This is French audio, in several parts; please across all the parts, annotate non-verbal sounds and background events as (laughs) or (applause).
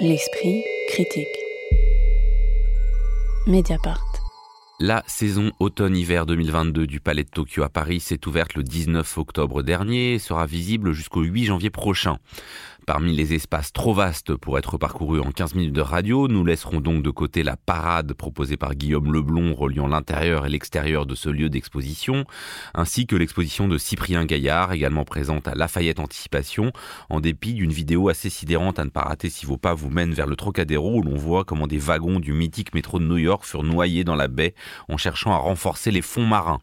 L'esprit critique. Mediapart. La saison automne-hiver 2022 du Palais de Tokyo à Paris s'est ouverte le 19 octobre dernier et sera visible jusqu'au 8 janvier prochain. Parmi les espaces trop vastes pour être parcourus en 15 minutes de radio, nous laisserons donc de côté la parade proposée par Guillaume Leblon reliant l'intérieur et l'extérieur de ce lieu d'exposition, ainsi que l'exposition de Cyprien Gaillard, également présente à Lafayette Anticipation, en dépit d'une vidéo assez sidérante à ne pas rater si vos pas vous mènent vers le Trocadéro où l'on voit comment des wagons du mythique métro de New York furent noyés dans la baie en cherchant à renforcer les fonds marins.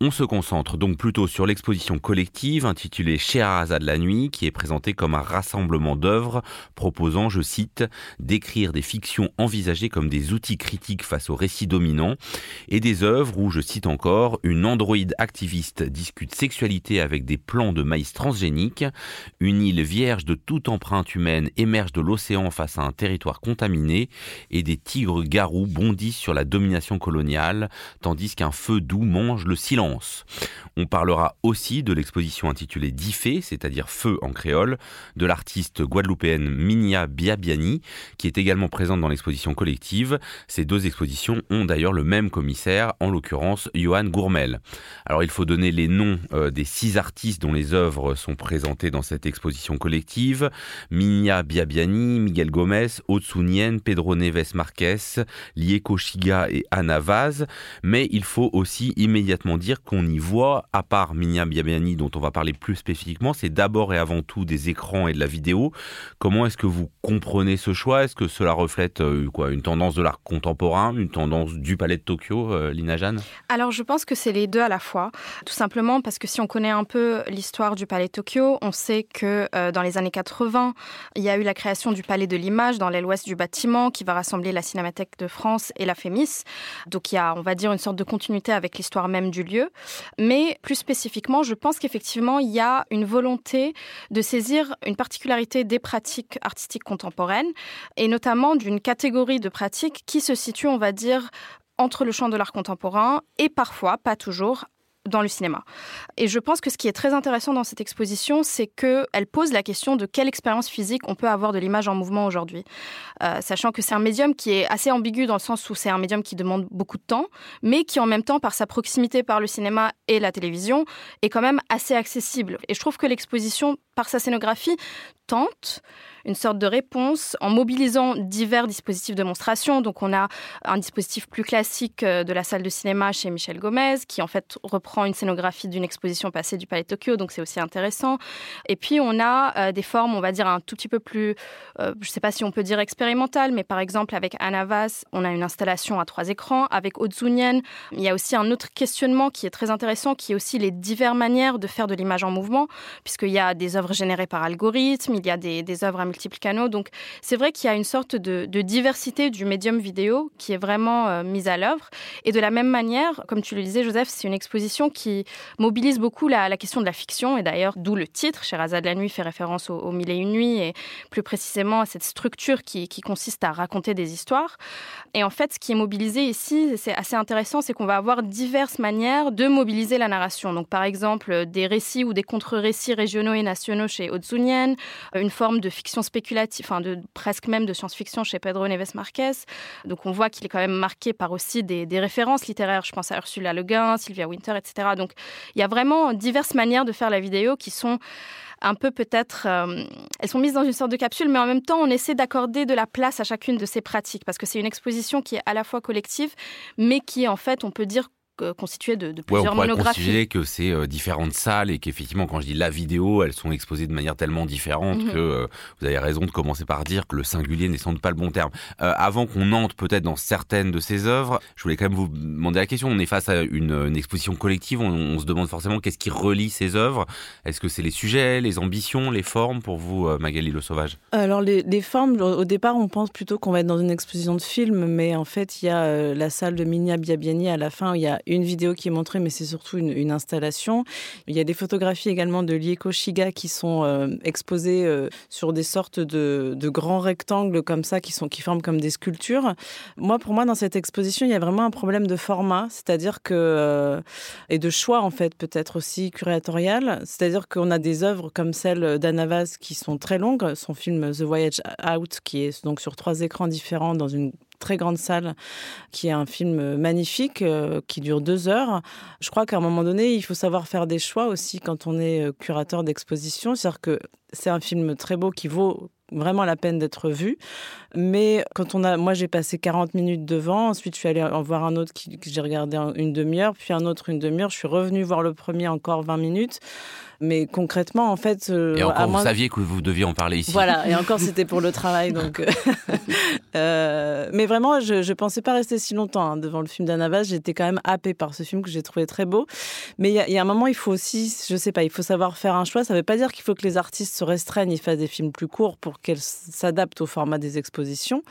On se concentre donc plutôt sur l'exposition collective intitulée Scheherazade la nuit, qui est présentée comme un rassemblement d'œuvres proposant, je cite, d'écrire des fictions envisagées comme des outils critiques face aux récits dominants, et des œuvres où, je cite encore, une androïde activiste discute sexualité avec des plans de maïs transgéniques, une île vierge de toute empreinte humaine émerge de l'océan face à un territoire contaminé, et des tigres garous bondissent sur la domination coloniale, tandis qu'un feu doux mange le silence. On parlera aussi de l'exposition intitulée Diffé, c'est-à-dire Feu en créole, de l'artiste guadeloupéenne Minia Biabiani, qui est également présente dans l'exposition collective. Ces deux expositions ont d'ailleurs le même commissaire, en l'occurrence Johan Gourmel. Alors il faut donner les noms euh, des six artistes dont les œuvres sont présentées dans cette exposition collective. Minia Biabiani, Miguel Gomez, Otsunien, Pedro Neves Marquez, Lieko Shiga et Anna Vaz. Mais il faut aussi immédiatement dire qu'on y voit, à part Minia Biabiani dont on va parler plus spécifiquement, c'est d'abord et avant tout des écrans et la vidéo. Comment est-ce que vous comprenez ce choix? Est-ce que cela reflète euh, quoi, une tendance de l'art contemporain, une tendance du palais de Tokyo, euh, Lina Jeanne? Alors je pense que c'est les deux à la fois. Tout simplement parce que si on connaît un peu l'histoire du palais de Tokyo, on sait que euh, dans les années 80, il y a eu la création du palais de l'image dans l'aile ouest du bâtiment qui va rassembler la Cinémathèque de France et la FEMIS. Donc il y a, on va dire, une sorte de continuité avec l'histoire même du lieu. Mais plus spécifiquement, je pense qu'effectivement, il y a une volonté de saisir une des pratiques artistiques contemporaines et notamment d'une catégorie de pratiques qui se situe, on va dire, entre le champ de l'art contemporain et parfois, pas toujours, dans le cinéma. Et je pense que ce qui est très intéressant dans cette exposition, c'est qu'elle pose la question de quelle expérience physique on peut avoir de l'image en mouvement aujourd'hui. Euh, sachant que c'est un médium qui est assez ambigu dans le sens où c'est un médium qui demande beaucoup de temps, mais qui en même temps, par sa proximité par le cinéma et la télévision, est quand même assez accessible. Et je trouve que l'exposition, par sa scénographie, tente une sorte de réponse en mobilisant divers dispositifs de monstration. Donc on a un dispositif plus classique euh, de la salle de cinéma chez Michel Gomez, qui en fait reprend une scénographie d'une exposition passée du Palais de Tokyo, donc c'est aussi intéressant. Et puis on a euh, des formes, on va dire un tout petit peu plus, euh, je ne sais pas si on peut dire expérimentales, mais par exemple avec Anavas, on a une installation à trois écrans. Avec Odzunian, il y a aussi un autre questionnement qui est très intéressant, qui est aussi les diverses manières de faire de l'image en mouvement, puisqu'il y a des œuvres générées par algorithme, il y a des, des œuvres à canaux. Donc c'est vrai qu'il y a une sorte de, diversité du médium vidéo qui est vraiment euh, mise à l'œuvre. Et de la même manière, comme tu le disais, Joseph, c'est une exposition qui mobilise beaucoup la, question de la fiction. Et d'ailleurs, d'où le titre, Sherazade la nuit fait référence aux, Mille et une nuits et plus précisément à cette structure qui, qui consiste à raconter des histoires. Et en fait, ce qui est mobilisé ici, c'est assez intéressant, c'est qu'on va avoir diverses manières de mobiliser la narration. Donc par exemple, des récits ou des contre-récits régionaux et nationaux chez Otsunian, une forme de fiction spéculative, enfin de presque même de science-fiction chez Pedro Neves Marquez. Donc on voit qu'il est quand même marqué par aussi des, références littéraires. Je pense à Ursula Le Guin, Sylvia Winter, etc. Donc il y a vraiment diverses manières de faire la vidéo qui sont un peu peut-être, euh, elles sont mises dans une sorte de capsule, mais en même temps, on essaie d'accorder de la place à chacune de ces pratiques, parce que c'est une exposition qui est à la fois collective, mais qui, en fait, on peut dire constitué de, de plusieurs ouais, on monographies. considérer que c'est euh, différentes salles et qu'effectivement, quand je dis la vidéo, elles sont exposées de manière tellement différente mhm. que euh, vous avez raison de commencer par dire que le singulier n'est sans doute pas le bon terme. Euh, avant qu'on entre peut-être dans certaines de ces œuvres, je voulais quand même vous demander la question. On est face à une, exposition collective, on, se demande forcément qu'est-ce qui relie ces œuvres. Est-ce que c'est les sujets, les ambitions, les formes pour vous, Magali Le Sauvage? Alors les, les, formes, au départ, on pense plutôt qu'on va être dans une exposition de films, mais en fait, il y a la salle de Minia Biabiani à la fin où il y a une vidéo qui est montrée, mais c'est surtout une, installation. Il y a des photographies également de Lieko Shiga qui sont euh, exposées euh, sur des sortes de, grands rectangles comme ça, qui, sont, qui forment comme des sculptures. Moi, pour moi, dans cette exposition, il y a vraiment un problème de format, c'est-à-dire que. Euh, et de choix, en fait, peut-être aussi curatorial. C'est-à-dire qu'on a des œuvres comme celle d'Anavaz qui sont très longues. Son film The Voyage Out, qui est donc sur trois écrans différents dans une très grande salle, qui est un film magnifique, euh, qui dure deux heures. Je crois qu'à un moment donné, il faut savoir faire des choix aussi quand on est euh, curateur d'exposition. C'est-à-dire que c'est un film très beau qui vaut vraiment la peine d'être vu. Mais quand on a, moi j'ai passé 40 minutes devant, ensuite je suis allée en voir un autre qui, que j'ai regardé une demi-heure, puis un autre une demi-heure, je suis revenue voir le premier encore 20 minutes. Mais concrètement, en fait. Euh, et encore, vous saviez que vous deviez en parler ici. Voilà, et encore, (laughs) c'était pour le travail. donc. Euh, (laughs) euh, mais vraiment, je ne pensais pas rester si longtemps hein, devant le film d'Anavas. J'étais quand même happée par ce film que j'ai trouvé très beau. Mais il y, a un moment, il faut aussi, je sais pas, il faut savoir faire un choix. Ça ne veut pas dire qu'il faut que les artistes se restreignent, ils fassent des films plus courts pour qu'elles s'adaptent au format des expositions.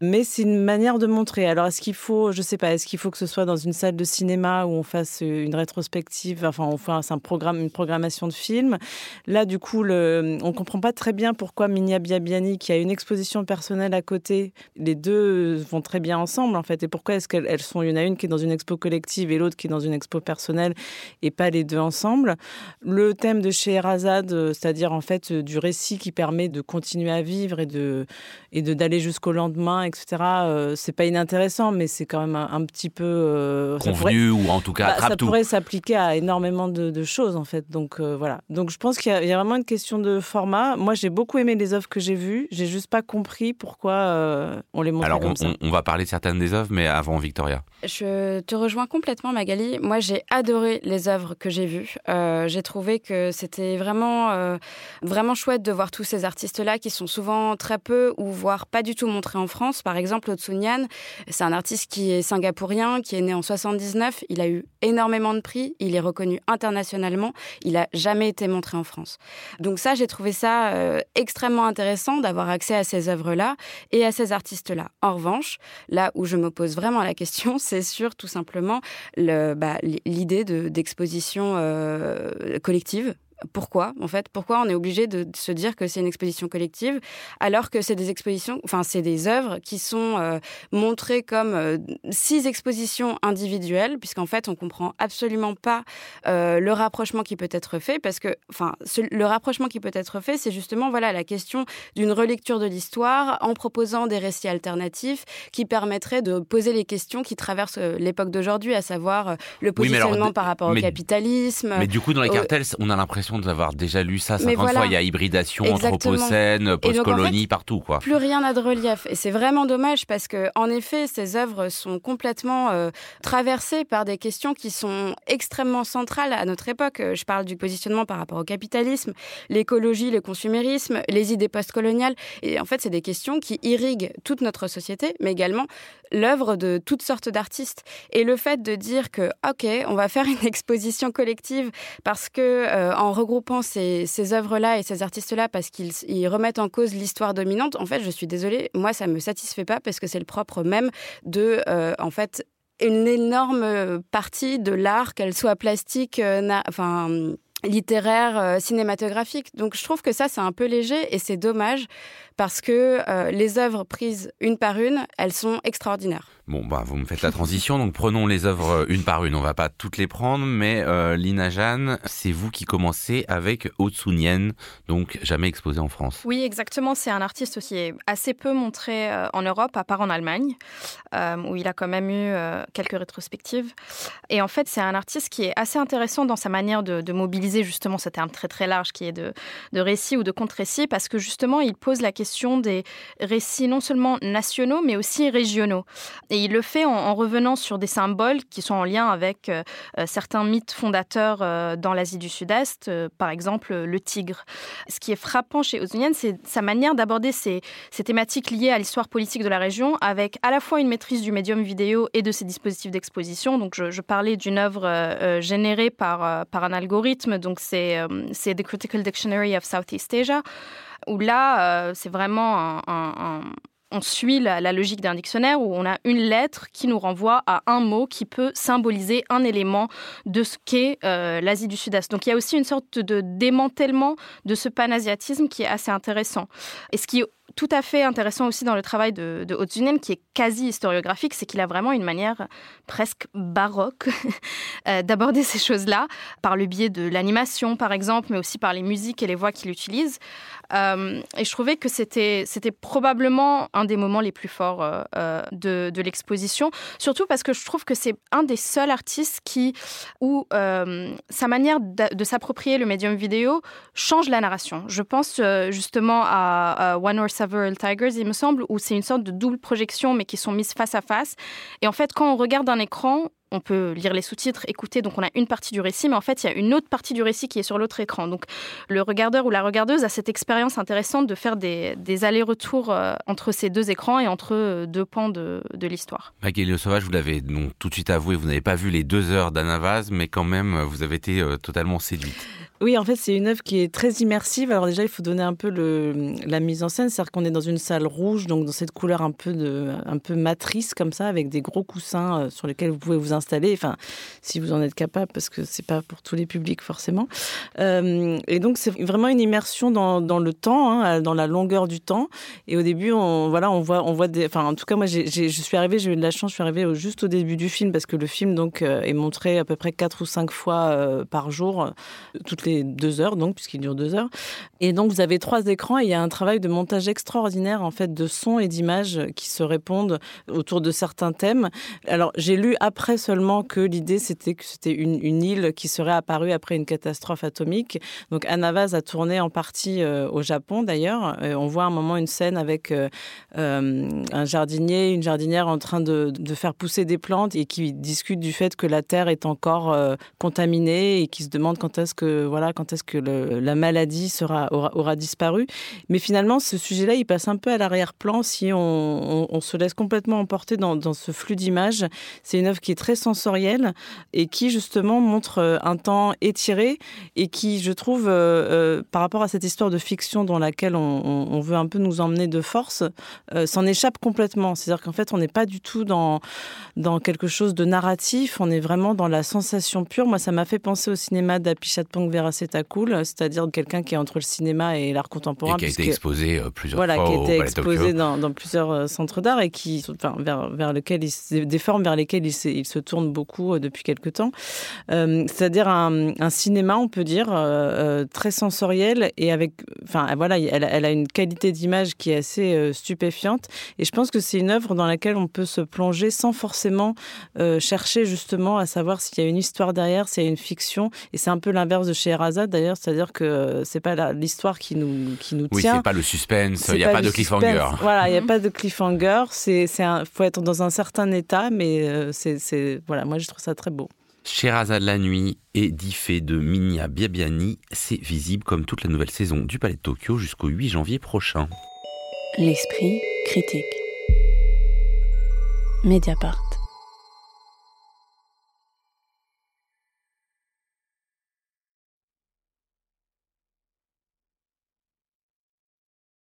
Mais c'est une manière de montrer. Alors, est-ce qu'il faut, je sais pas, est-ce qu'il faut que ce soit dans une salle de cinéma où on fasse une rétrospective, enfin, on fasse un programme, une programmation de films. Là, du coup, le, on comprend pas très bien pourquoi Minia Biabiani, qui a une exposition personnelle à côté, les deux vont très bien ensemble, en fait. Et pourquoi est-ce qu'elles sont, il y en a une qui est dans une expo collective et l'autre qui est dans une expo personnelle et pas les deux ensemble? Le thème de Scheherazade, c'est-à-dire, en fait, du récit qui permet de continuer à vivre et de, et de d'aller jusqu'au lendemain, etc. Euh, c'est pas inintéressant, mais c'est quand même un, petit peu euh, convenu ou en tout cas bah, ça pourrait s'appliquer à énormément de, choses en fait. Donc euh, voilà. Donc je pense qu'il y, a vraiment une question de format. Moi, j'ai beaucoup aimé les œuvres que j'ai vues. J'ai juste pas compris pourquoi euh, on les montrait Alors, comme on, ça. on va parler de certaines des œuvres, mais avant Victoria. Je te rejoins complètement, Magali. Moi, j'ai adoré les œuvres que j'ai vues. Euh, j'ai trouvé que c'était vraiment, euh, vraiment chouette de voir tous ces artistes-là sont souvent très peu ou voire pas du tout montrés en France. Par exemple, Otsunyan, c'est un artiste qui est singapourien, qui est né en 79. Il a eu énormément de prix. Il est reconnu internationalement. Il a jamais été montré en France. Donc ça, j'ai trouvé ça euh, extrêmement intéressant d'avoir accès à ces œuvres-là et à ces artistes-là. En revanche, là où je me pose vraiment la question, (laughs) c'est sur tout simplement bah, l'idée d'exposition euh, collective pourquoi en fait Pourquoi on est obligé de se dire que c'est une exposition collective alors que c'est des expositions, enfin c'est des œuvres qui sont euh, montrées comme euh, six expositions individuelles, puisqu'en fait on comprend absolument pas euh, le rapprochement qui peut être fait, parce que enfin le rapprochement qui peut être fait, c'est justement voilà la question d'une relecture de l'histoire en proposant des récits alternatifs qui permettraient de poser les questions qui traversent l'époque d'aujourd'hui, à savoir le positionnement par rapport au capitalisme. Mais du coup dans les cartels, on a l'impression d'avoir déjà lu ça 50 fois. Il y a hybridation, anthropocène, post-colonie, partout. Quoi. Plus rien n'a de relief. Et c'est vraiment dommage parce que, en effet, ces œuvres sont complètement euh, traversées par des questions qui sont extrêmement centrales à notre époque. Je parle du positionnement par rapport au capitalisme, l'écologie, le consumérisme, les idées postcoloniales. Et en fait, c'est des questions qui irriguent toute notre société, mais également l'œuvre de toutes sortes d'artistes. Et le fait de dire que, OK, on va faire une (laughs) exposition collective parce que, euh, en regroupant ces, œuvres-là et ces artistes-là parce qu'ils remettent en cause l'histoire dominante, en fait, je suis désolée, moi, ça me satisfait pas parce que c'est le propre même de, euh, en fait, une énorme partie de l'art, qu'elle soit plastique, euh, enfin littéraire, euh, cinématographique. Donc je trouve que ça, c'est un peu léger et c'est dommage parce que euh, les œuvres prises une par une, elles sont extraordinaires. Bon, bah, vous me faites la transition, donc prenons les œuvres euh, une par une. On va pas toutes les prendre, mais euh, Lina Jeanne, c'est vous qui commencez avec Otsunien, donc jamais exposé en France. Oui, exactement. C'est un artiste aussi assez peu montré euh, en Europe, à part en Allemagne, où il a quand même eu quelques rétrospectives. Et en fait, c'est un artiste qui est assez intéressant dans sa manière de, mobiliser justement ce terme très très large qui est de, de récit ou de contre-récit, parce que justement, il pose la question des récits non seulement nationaux, mais aussi régionaux. Il le fait en, revenant sur des symboles qui sont en lien avec euh, euh, certains mythes fondateurs euh, dans l'Asie du Sud-Est, par exemple le tigre. Ce qui est frappant chez Ozunian, c'est sa manière d'aborder ces, thématiques liées à l'histoire politique de la région avec à la fois une maîtrise du médium vidéo et de ses dispositifs d'exposition. Donc je, parlais d'une œuvre générée par, un algorithme, donc c'est The Critical Dictionary of Southeast Asia où là, c'est vraiment un, on suit la, logique d'un dictionnaire où on a une lettre qui nous renvoie à un mot qui peut symboliser un élément de ce qu'est euh, l'Asie du Sud-Est. Donc il y a aussi une sorte de démantèlement de ce panasiatisme qui est assez intéressant. Et ce qui tout à fait intéressant aussi dans le travail de, de qui est quasi historiographique, c'est qu'il a vraiment une manière presque baroque (laughs) euh, d'aborder ces choses-là, par le biais de l'animation par exemple, mais aussi par les musiques et les voix qu'il utilise. Euh, et je trouvais que c'était probablement un des moments les plus forts euh, de, l'exposition, surtout parce que je trouve que c'est un des seuls artistes qui où sa manière de, s'approprier le médium vidéo change la narration. Je pense justement à, à One or Several Tigers, il me semble, où c'est une sorte de double projection mais qui sont mises face à face. Et en fait, quand on regarde un écran, on peut lire les sous-titres, écouter, donc on a une partie du récit, mais en fait, il y a une autre partie du récit qui est sur l'autre écran. Donc le regardeur ou la regardeuse a cette expérience intéressante de faire des, allers-retours euh, entre ces deux écrans et entre euh, deux pans de, l'histoire. Magali Sauvage, vous l'avez tout de suite avoué, vous n'avez pas vu les deux heures d'Anavaz, mais quand même, vous avez été euh, totalement séduite. Oui, en fait, c'est une œuvre qui est très immersive. Alors déjà, il faut donner un peu la mise en scène, c'est-à-dire qu'on est dans une salle rouge, donc dans cette couleur un peu de, un peu matrice comme ça, avec des gros coussins sur lesquels vous pouvez vous installer. Enfin, si vous en êtes capable, parce que c'est pas pour tous les publics forcément. Euh, et donc c'est vraiment une immersion dans, le temps, hein, dans la longueur du temps. Et au début, voilà, on voit. Enfin, en tout cas, moi, je suis arrivée, j'ai eu de la chance, je suis arrivée juste au début du film parce que le film donc euh, est montré à peu près quatre ou cinq fois euh, par jour, euh, toutes les deux heures, donc puisqu'il dure deux heures. Et donc vous avez trois écrans et il y a un travail de montage extraordinaire en fait de sons et d'images qui se répondent autour de certains thèmes. Alors j'ai lu après seulement que l'idée c'était que c'était une, île qui serait apparue après une catastrophe atomique. Donc Anavaz a tourné en partie euh, au Japon d'ailleurs. Euh, on voit un moment une scène avec euh, un jardinier, une jardinière en train de, faire pousser des plantes et qui discute du fait que la terre est encore contaminée et qui se demande quand est-ce que quand est-ce que la maladie aura, disparu. Mais finalement, ce sujet-là, il passe un peu à l'arrière-plan si on, se laisse complètement emporter dans, ce flux d'images. C'est une œuvre qui est très sensorielle et qui justement montre euh, un temps étiré et qui, je trouve, euh, euh, par rapport à cette histoire de fiction dans laquelle on, veut un peu nous emmener de force, s'en échappe complètement. C'est-à-dire qu'en fait, on n'est pas du tout dans, quelque chose de narratif, on est vraiment dans la sensation pure. Moi, ça m'a fait penser au cinéma d'Apichatpong Veracetakul, c'est-à-dire quelqu'un qui est entre le cinéma et l'art contemporain. Et qui a été exposé euh, plusieurs voilà, fois qui a été exposé dans, dans plusieurs euh, centres d'art et qui, enfin, vers, vers lequel il, des formes vers lesquelles il, se- il se tourne beaucoup euh, depuis quelque temps. Euh, C'est-à-dire un, un cinéma, on peut dire, euh, très sensoriel et avec, enfin, voilà, elle, elle a une qualité d'image qui est assez euh, stupéfiante. Et je pense que c'est une œuvre dans laquelle on peut se plonger sans forcément chercher justement à savoir s'il y a une histoire derrière, s'il y a une fiction. Et c'est un peu l'inverse de Scheherazade d'ailleurs, c'est-à-dire que euh, c'est pas la- l'histoire qui nous, qui nous Oui, tient. c'est pas le suspense, il n'y a pas le de cliffhanger. suspense. Voilà, il n'y a pas de cliffhanger. C'est, c'est un, faut être dans un certain état, mais euh, c'est, c'est, voilà, moi je trouve ça très beau. Sherazade la nuit et Diffé de Minya Biabiani, c'est visible comme toute la nouvelle saison du Palais de Tokyo jusqu'au 8 janvier prochain. L'esprit critique. Mediapart.